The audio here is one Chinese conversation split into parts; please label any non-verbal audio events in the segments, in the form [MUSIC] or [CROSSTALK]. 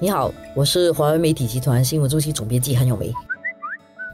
你好，我是华为媒体集团新闻中心总编辑韩永梅。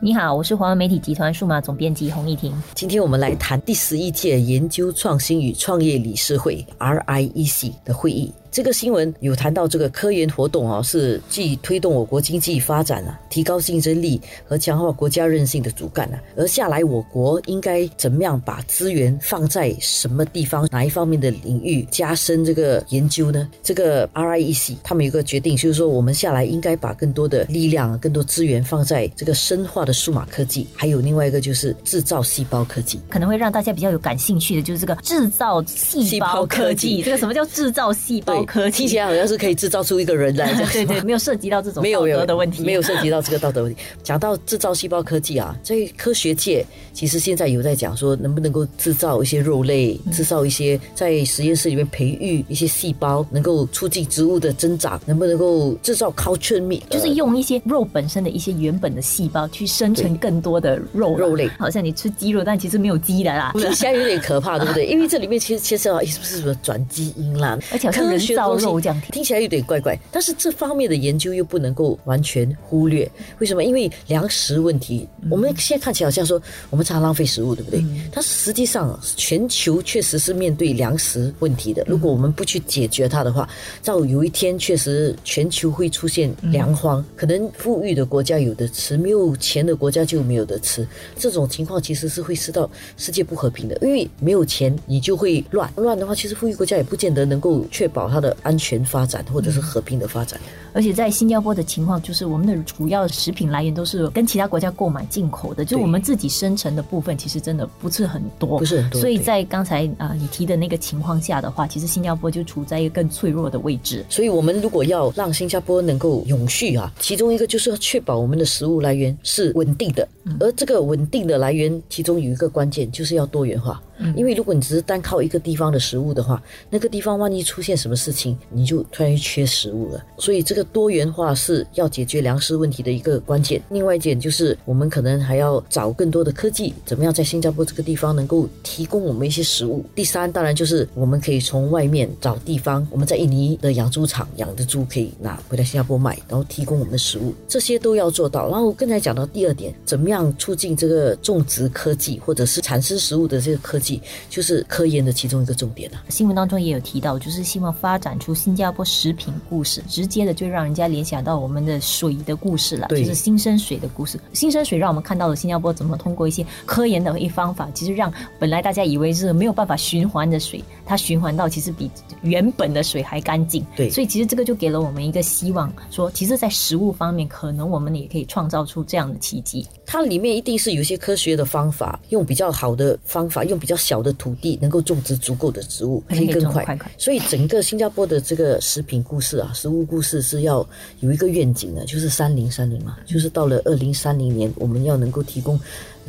你好，我是华为媒体集团数码总编辑洪一婷。今天我们来谈第十一届研究创新与创业理事会 （RIEC） 的会议。这个新闻有谈到这个科研活动啊，是既推动我国经济发展啊，提高竞争力和强化国家韧性的主干啊。而下来，我国应该怎么样把资源放在什么地方、哪一方面的领域加深这个研究呢？这个 RIEC 他们有个决定，就是说我们下来应该把更多的力量、更多资源放在这个深化的数码科技，还有另外一个就是制造细胞科技，可能会让大家比较有感兴趣的，就是这个制造细胞科技。这个什么叫制造细胞？科听起来好像是可以制造出一个人来，[LAUGHS] 对对，没有涉及到这种道德的问题，没有涉及到这个道德问题。讲到制造细胞科技啊，在科学界其实现在有在讲说，能不能够制造一些肉类，制造一些在实验室里面培育一些细胞，能够促进植物的增长，能不能够制造 culture meat，就是用一些肉本身的一些原本的细胞去生成更多的肉肉类，好像你吃鸡肉，但其实没有鸡的啦，听起来有点可怕，对不对？因为这里面其实牵涉到是不是什么转基因啦，[LAUGHS] 而且科学造肉。听起来有点怪怪，但是这方面的研究又不能够完全忽略。为什么？因为粮食问题，我们现在看起来好像说我们常浪费食物，对不对？但是实际上，全球确实是面对粮食问题的。如果我们不去解决它的话，到有一天确实全球会出现粮荒，可能富裕的国家有的吃，没有钱的国家就没有的吃。这种情况其实是会使到世界不和平的，因为没有钱，你就会乱。乱的话，其实富裕国家也不见得能够确保它的安。全发展或者是和平的发展，而且在新加坡的情况，就是我们的主要食品来源都是跟其他国家购买进口的，就我们自己生成的部分其实真的不是很多，不是很多。所以在刚才啊你提的那个情况下的话，其实新加坡就处在一个更脆弱的位置。所以我们如果要让新加坡能够永续啊，其中一个就是要确保我们的食物来源是稳定的，而这个稳定的来源，其中有一个关键就是要多元化。因为如果你只是单靠一个地方的食物的话，那个地方万一出现什么事情，你就突然缺食物了。所以这个多元化是要解决粮食问题的一个关键。另外一点就是，我们可能还要找更多的科技，怎么样在新加坡这个地方能够提供我们一些食物。第三，当然就是我们可以从外面找地方，我们在印尼的养猪场养的猪可以拿回来新加坡卖，然后提供我们的食物，这些都要做到。然后刚才讲到第二点，怎么样促进这个种植科技或者是产生食物的这个科技。就是科研的其中一个重点了。新闻当中也有提到，就是希望发展出新加坡食品故事，直接的就让人家联想到我们的水的故事了，就是新生水的故事。新生水让我们看到了新加坡怎么通过一些科研的一方法，其实让本来大家以为是没有办法循环的水，它循环到其实比原本的水还干净。对，所以其实这个就给了我们一个希望，说其实，在食物方面，可能我们也可以创造出这样的奇迹。它里面一定是有一些科学的方法，用比较好的方法，用比较小的土地，能够种植足够的植物，可以更快。所以整个新加坡的这个食品故事啊，食物故事是要有一个愿景的，就是三零三零嘛，就是到了二零三零年，我们要能够提供。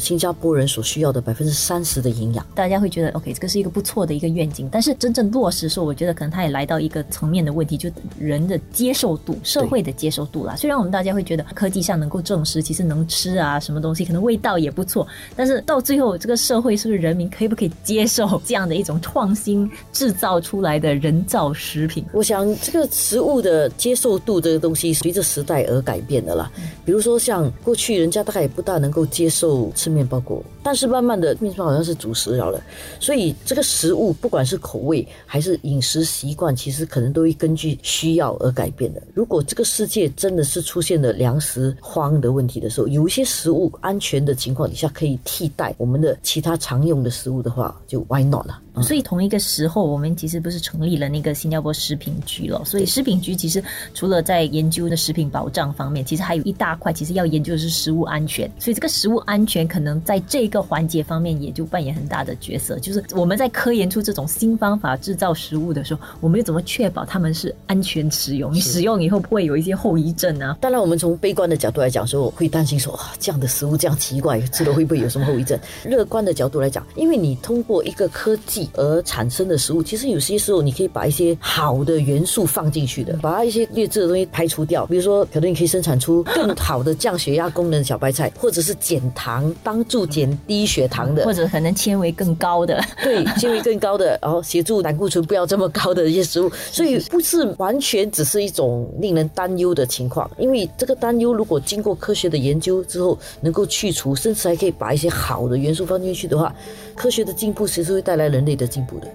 新加坡人所需要的百分之三十的营养，大家会觉得 OK，这个是一个不错的一个愿景。但是真正落实的时候，我觉得可能它也来到一个层面的问题，就人的接受度、社会的接受度啦。虽然我们大家会觉得科技上能够证实，其实能吃啊，什么东西可能味道也不错，但是到最后，这个社会是不是人民可以不可以接受这样的一种创新制造出来的人造食品？我想这个食物的接受度这个东西随着时代而改变的啦。比如说像过去人家大概也不大能够接受吃。面包果，但是慢慢的面包好像是主食了了，所以这个食物不管是口味还是饮食习惯，其实可能都会根据需要而改变的。如果这个世界真的是出现了粮食荒的问题的时候，有一些食物安全的情况底下可以替代我们的其他常用的食物的话，就 why not 了？所以同一个时候，我们其实不是成立了那个新加坡食品局了。所以食品局其实除了在研究的食品保障方面，其实还有一大块，其实要研究的是食物安全。所以这个食物安全可能在这个环节方面也就扮演很大的角色。就是我们在科研出这种新方法制造食物的时候，我们又怎么确保它们是安全使用？你使用以后不会有一些后遗症呢？当然，我们从悲观的角度来讲，说会担心说啊，这样的食物这样奇怪，吃了会不会有什么后遗症？乐观的角度来讲，因为你通过一个科技。而产生的食物，其实有些时候你可以把一些好的元素放进去的，把它一些劣质的东西排除掉。比如说，可能你可以生产出更好的降血压功能的小白菜，或者是减糖帮助减低血糖的，或者可能纤维更高的，对 [LAUGHS] 纤维更高的，然后协助胆固醇不要这么高的一些食物，所以不是完全只是一种令人担忧的情况。因为这个担忧如果经过科学的研究之后能够去除，甚至还可以把一些好的元素放进去的话，科学的进步其实会带来人类的进步的。